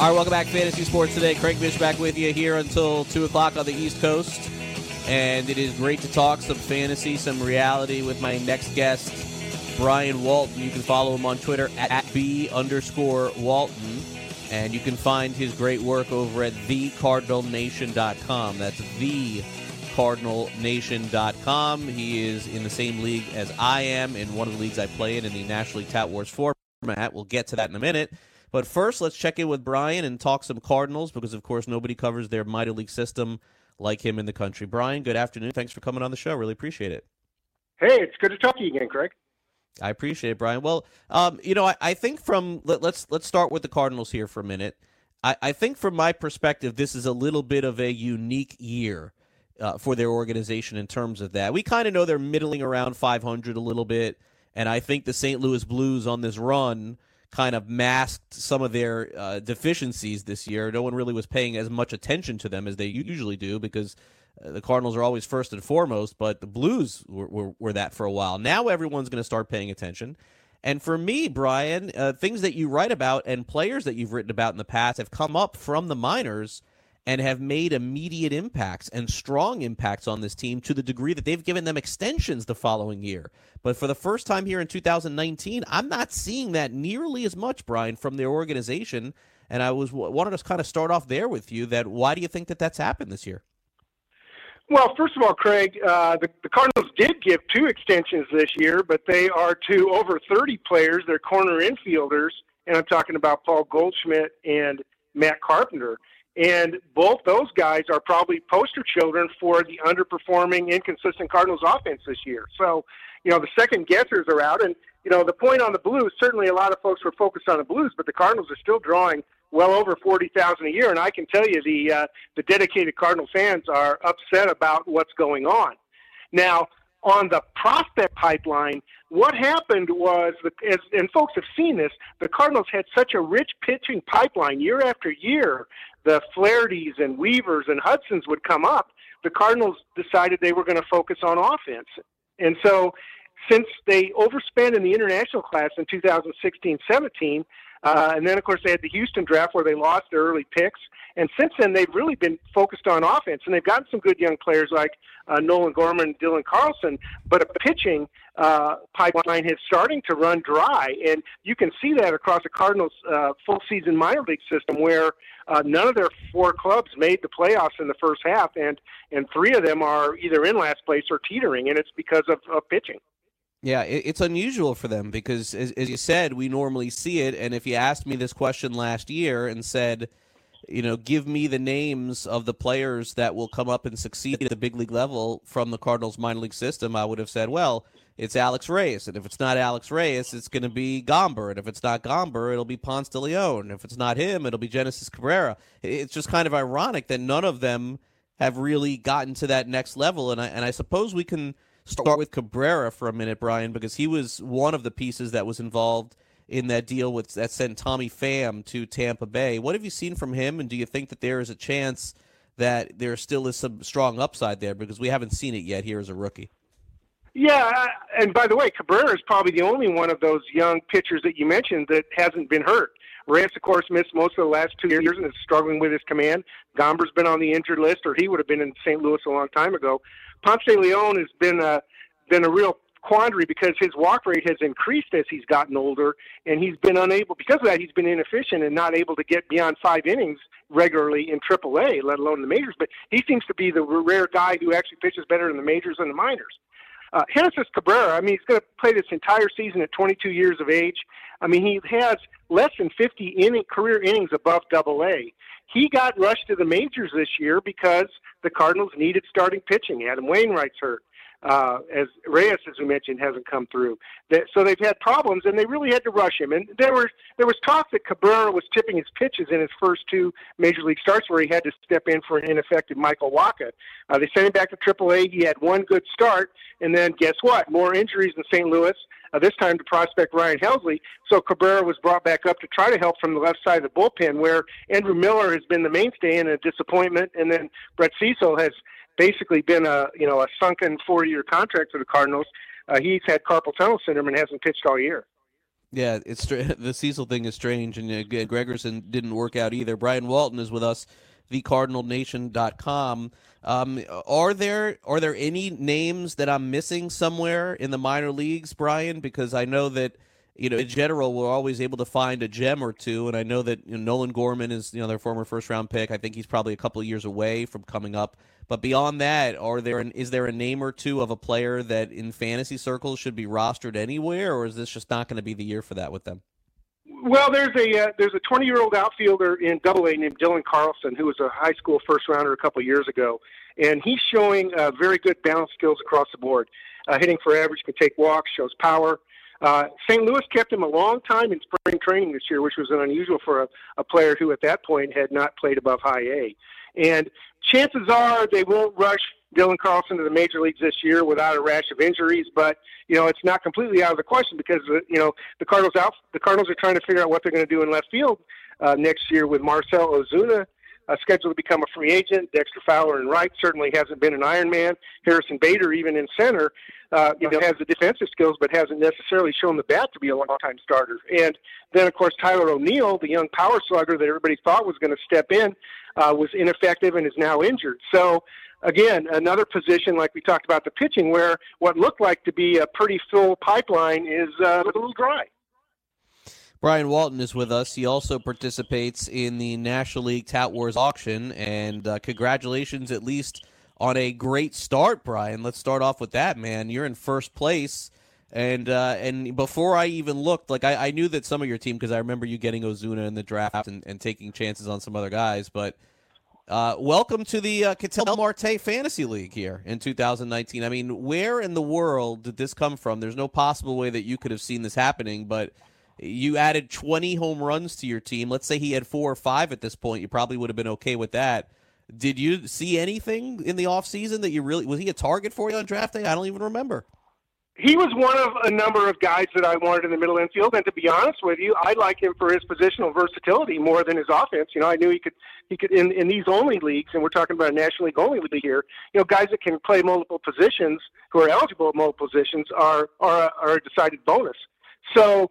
All right, welcome back, to Fantasy Sports Today. Craig Mish back with you here until 2 o'clock on the East Coast. And it is great to talk some fantasy, some reality with my next guest, Brian Walton. You can follow him on Twitter at, at B underscore Walton. And you can find his great work over at thecardinalnation.com. That's thecardinalnation.com. He is in the same league as I am in one of the leagues I play in, in the National League Tout Wars format. We'll get to that in a minute. But first, let's check in with Brian and talk some Cardinals because, of course, nobody covers their minor league system like him in the country. Brian, good afternoon. Thanks for coming on the show. Really appreciate it. Hey, it's good to talk to you again, Craig. I appreciate it, Brian. Well, um, you know, I, I, think from let, us let's, let's start with the Cardinals here for a minute. I, I, think from my perspective, this is a little bit of a unique year uh, for their organization in terms of that. We kind of know they're middling around 500 a little bit, and I think the St. Louis Blues on this run kind of masked some of their uh, deficiencies this year. No one really was paying as much attention to them as they usually do because uh, the Cardinals are always first and foremost, but the Blues were, were, were that for a while. Now everyone's going to start paying attention. And for me, Brian, uh, things that you write about and players that you've written about in the past have come up from the minors and have made immediate impacts and strong impacts on this team to the degree that they've given them extensions the following year. But for the first time here in 2019, I'm not seeing that nearly as much, Brian, from their organization. And I was wanted to kind of start off there with you. That why do you think that that's happened this year? Well, first of all, Craig, uh, the, the Cardinals did give two extensions this year, but they are to over 30 players. They're corner infielders, and I'm talking about Paul Goldschmidt and Matt Carpenter. And both those guys are probably poster children for the underperforming, inconsistent Cardinals offense this year. So, you know, the second guessers are out. And, you know, the point on the Blues, certainly a lot of folks were focused on the Blues, but the Cardinals are still drawing well over 40,000 a year. And I can tell you the, uh, the dedicated Cardinal fans are upset about what's going on. Now, on the prospect pipeline, what happened was, as, and folks have seen this, the Cardinals had such a rich pitching pipeline year after year the Flahertys and Weavers and Hudsons would come up, the Cardinals decided they were going to focus on offense. And so, since they overspent in the international class in 2016 17, uh, and then, of course, they had the Houston draft where they lost their early picks. And since then, they've really been focused on offense, and they've gotten some good young players like uh, Nolan Gorman, Dylan Carlson. But a pitching uh, pipeline is starting to run dry, and you can see that across the Cardinals' uh, full season minor league system, where uh, none of their four clubs made the playoffs in the first half, and and three of them are either in last place or teetering, and it's because of, of pitching. Yeah, it's unusual for them because, as, as you said, we normally see it. And if you asked me this question last year and said, you know, give me the names of the players that will come up and succeed at the big league level from the Cardinals minor league system, I would have said, well, it's Alex Reyes. And if it's not Alex Reyes, it's going to be Gomber. And if it's not Gomber, it'll be Ponce de Leon. If it's not him, it'll be Genesis Cabrera. It's just kind of ironic that none of them have really gotten to that next level. And I, and I suppose we can start with Cabrera for a minute, Brian, because he was one of the pieces that was involved – in that deal with that sent Tommy Pham to Tampa Bay. What have you seen from him, and do you think that there is a chance that there still is some strong upside there because we haven't seen it yet here as a rookie? Yeah, and by the way, Cabrera is probably the only one of those young pitchers that you mentioned that hasn't been hurt. Reyes, of course, missed most of the last two years and is struggling with his command. Gomber's been on the injured list, or he would have been in St. Louis a long time ago. Ponce Leon has been a been a real quandary because his walk rate has increased as he's gotten older, and he's been unable because of that he's been inefficient and not able to get beyond five innings regularly in AAA, let alone the majors. But he seems to be the rare guy who actually pitches better in the majors and the minors. Uh, Genesis Cabrera, I mean, he's going to play this entire season at 22 years of age. I mean, he has less than 50 inning, career innings above Double A. He got rushed to the majors this year because the Cardinals needed starting pitching. Adam Wainwright's hurt uh, as Reyes, as we mentioned, hasn't come through. That, so they've had problems, and they really had to rush him. And there was there was talk that Cabrera was tipping his pitches in his first two major league starts, where he had to step in for an ineffective Michael Wacha. Uh, they sent him back to AAA. He had one good start, and then guess what? More injuries in St. Louis. Uh, this time to prospect Ryan Helsley. So Cabrera was brought back up to try to help from the left side of the bullpen, where Andrew Miller has been the mainstay and a disappointment, and then Brett Cecil has basically been a you know a sunken four year contract for the Cardinals. Uh, he's had carpal tunnel syndrome and hasn't pitched all year. Yeah, it's the Cecil thing is strange, and uh, Gregerson didn't work out either. Brian Walton is with us, thecardinalnation.com. Um, are there are there any names that I'm missing somewhere in the minor leagues, Brian? Because I know that you know in general we're always able to find a gem or two, and I know that you know, Nolan Gorman is you know their former first round pick. I think he's probably a couple of years away from coming up. But beyond that, are there an, is there a name or two of a player that in fantasy circles should be rostered anywhere, or is this just not going to be the year for that with them? Well, there's a uh, there's a 20 year old outfielder in Double A named Dylan Carlson who was a high school first rounder a couple years ago, and he's showing uh, very good balance skills across the board. Uh, hitting for average, can take walks, shows power. Uh, St. Louis kept him a long time in spring training this year, which was unusual for a, a player who at that point had not played above high A. And chances are they won't rush Dylan Carlson to the major leagues this year without a rash of injuries, but you know it's not completely out of the question because uh, you know the Cardinals out the Cardinals are trying to figure out what they're going to do in left field uh, next year with Marcel Ozuna uh, scheduled to become a free agent. Dexter Fowler in right certainly hasn't been an Iron Man. Harrison Bader even in center, uh, you know, has the defensive skills but hasn't necessarily shown the bat to be a long-time starter. And then of course Tyler O'Neill, the young power slugger that everybody thought was going to step in, uh, was ineffective and is now injured. So again, another position like we talked about the pitching, where what looked like to be a pretty full pipeline is uh, a little dry. Brian Walton is with us. He also participates in the National League Tout Wars auction, and uh, congratulations at least on a great start, Brian. Let's start off with that, man. You're in first place. And uh, and before I even looked, like I, I knew that some of your team because I remember you getting Ozuna in the draft and, and taking chances on some other guys. But uh, welcome to the uh, Ketel Marte Fantasy League here in 2019. I mean, where in the world did this come from? There's no possible way that you could have seen this happening, but you added 20 home runs to your team. Let's say he had four or five at this point. You probably would have been okay with that. Did you see anything in the offseason that you really was he a target for you on draft day? I don't even remember he was one of a number of guys that I wanted in the middle infield. And to be honest with you, I like him for his positional versatility more than his offense. You know, I knew he could he could in, in these only leagues, and we're talking about a National League only league here. You know, guys that can play multiple positions, who are eligible at multiple positions, are are are a decided bonus. So.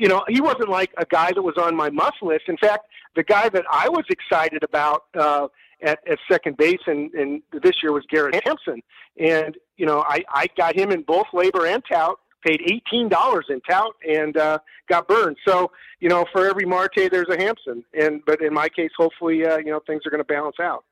You know, he wasn't like a guy that was on my must list. In fact, the guy that I was excited about uh, at, at second base, and, and this year was Garrett Hampson. And you know, I, I got him in both LABR and tout, paid eighteen dollars in tout, and uh, got burned. So you know, for every Marte, there's a Hampson. And but in my case, hopefully, uh, you know, things are going to balance out.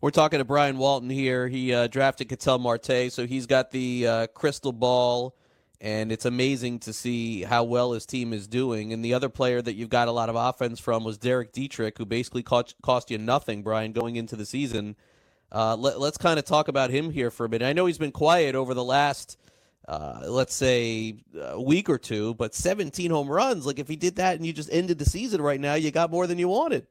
We're talking to Brian Walton here. He uh, drafted Ketel Marte, so he's got the uh, crystal ball and it's amazing to see how well his team is doing. And the other player that you've got a lot of offense from was Derek Dietrich, who basically cost, cost you nothing, Brian, going into the season. Uh, let, us kind of talk about him here for a minute. I know he's been quiet over the last, uh, let's say, a week or two, but 17 home runs. Like if he did that and you just ended the season right now, you got more than you wanted.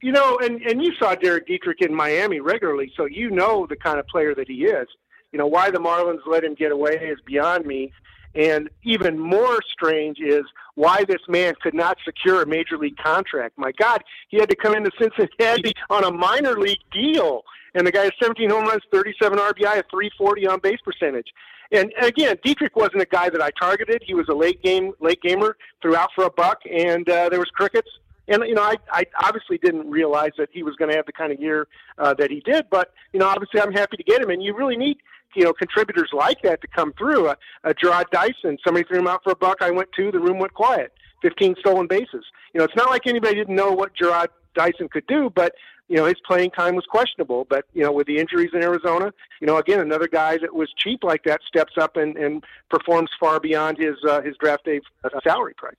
You know, and, and you saw Derek Dietrich in Miami regularly, so you know the kind of player that he is. You know, why the Marlins let him get away is beyond me. And even more strange is why this man could not secure a major league contract. My God, he had to come into Cincinnati on a minor league deal. And the guy has 17 home runs, 37 RBI, a 340 on base percentage. And again, Dietrich wasn't a guy that I targeted. He was a late game, late gamer, threw out for a buck, and uh, there was crickets. And you know, I, I obviously didn't realize that he was going to have the kind of year uh, that he did. But you know, obviously, I'm happy to get him. And you really need you know contributors like that to come through. A, a Jarrod Dyson, somebody threw him out for a buck. I went to the room went quiet. 15 stolen bases. You know, it's not like anybody didn't know what Gerard Dyson could do, but you know his playing time was questionable. But you know, with the injuries in Arizona, you know, again another guy that was cheap like that steps up and, and performs far beyond his uh, his draft day salary price.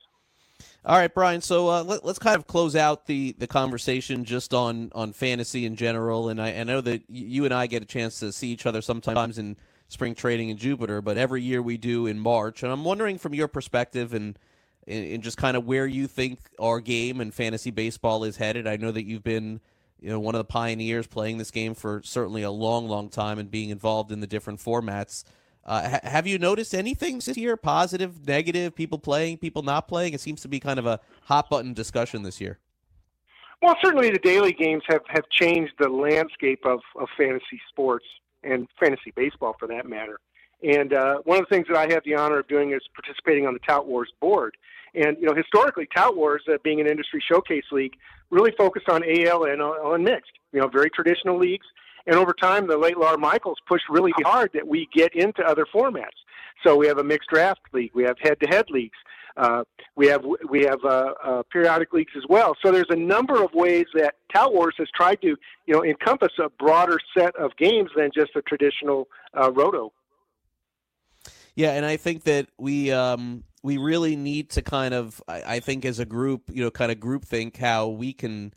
All right, Brian. So uh, let, us kind of close out the, the conversation just on, on fantasy in general. And I, I, know that you and I get a chance to see each other sometimes in spring training in Jupiter, but every year we do in March. And I'm wondering from your perspective and, and just kind of where you think our game and fantasy baseball is headed. I know that you've been you know one of the pioneers playing this game for certainly a long, long time and being involved in the different formats. Uh, ha- have you noticed anything this year? Positive, negative, people playing, people not playing? It seems to be kind of a hot button discussion this year. Well, certainly the daily games have, have changed the landscape of, of fantasy sports and fantasy baseball for that matter. And uh, one of the things that I have the honor of doing is participating on the Tout Wars board. And you know, historically, Tout Wars, uh, being an industry showcase league, really focused on AL and, uh, and mixed. You know, very traditional leagues. And over time, the late Lawr Michaels pushed really hard that we get into other formats. So we have a mixed draft league, we have head-to-head leagues, uh, we have we have uh, uh, periodic leagues as well. So there's a number of ways that Tout Wars has tried to you know encompass a broader set of games than just a traditional uh, roto. Yeah, and I think that we um, we really need to kind of I, I, think as a group, you know, kind of group think how we can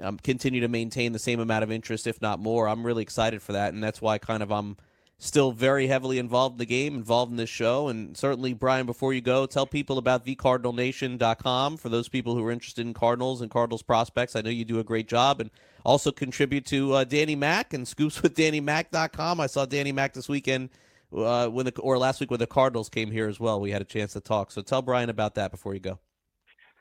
um, continue to maintain the same amount of interest, if not more. I'm really excited for that, and that's why kind of I'm still very heavily involved in the game, involved in this show. And certainly, Brian, before you go, tell people about thecardinalnation.com for those people who are interested in Cardinals and Cardinals prospects. I know you do a great job and also contribute to uh, Danny Mac and scoopswithdannymac.com. I saw Danny Mac this weekend. Uh, when the or last week when the Cardinals came here as well, we had a chance to talk. So tell Brian about that before you go.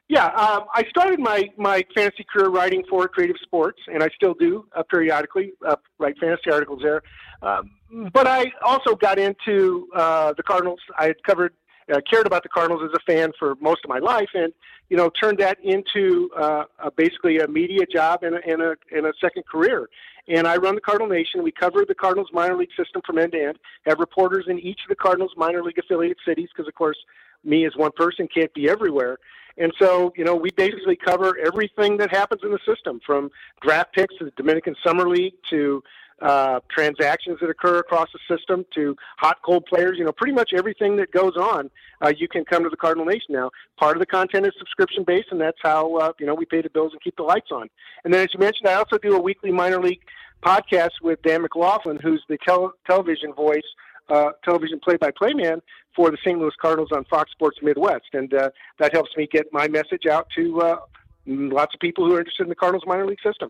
Yeah, um, I started my, my fantasy career writing for Creative Sports, and I still do uh, periodically uh, write fantasy articles there. Um, but I also got into uh, the Cardinals. I had covered, uh, cared about the Cardinals as a fan for most of my life, and you know, turned that into uh, a, basically a media job and a, and a and a second career. And I run the Cardinal Nation. We cover the Cardinals minor league system from end to end. Have reporters in each of the Cardinals minor league affiliate cities because, of course, me as one person can't be everywhere. And so, you know, we basically cover everything that happens in the system from draft picks to the Dominican Summer League to uh, transactions that occur across the system to hot cold players. You know, pretty much everything that goes on, uh, you can come to the Cardinal Nation now. Part of the content is subscription based, and that's how uh, you know we pay the bills and keep the lights on. And then, as you mentioned, I also do a weekly minor league podcast with Dan McLaughlin, who's the tel- television voice uh, television play-by-play man for the St. Louis Cardinals on Fox Sports Midwest, and uh, that helps me get my message out to uh, lots of people who are interested in the Cardinals minor league system.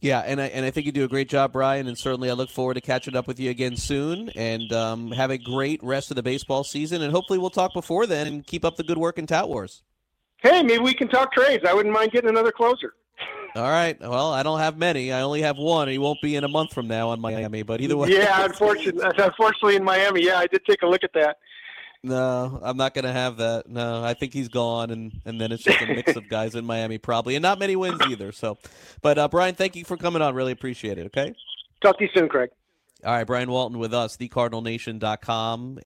Yeah, and I and I think you do a great job, Brian. And certainly, I look forward to catching up with you again soon. And um, have a great rest of the baseball season. And hopefully, we'll talk before then. And keep up the good work in Tout Wars. Hey, maybe we can talk trades. I wouldn't mind getting another closer. All right. Well, I don't have many. I only have one. He won't be in a month from now on Miami. But either way. Yeah, unfortunately, unfortunately in Miami. Yeah, I did take a look at that. No, I'm not going to have that. No, I think he's gone, and, and then it's just a mix of guys in Miami probably, and not many wins either. So, but uh, Brian, thank you for coming on. Really appreciate it. Okay. Talk to you soon, Craig. All right, Brian Walton with us, thecardinalnation.com.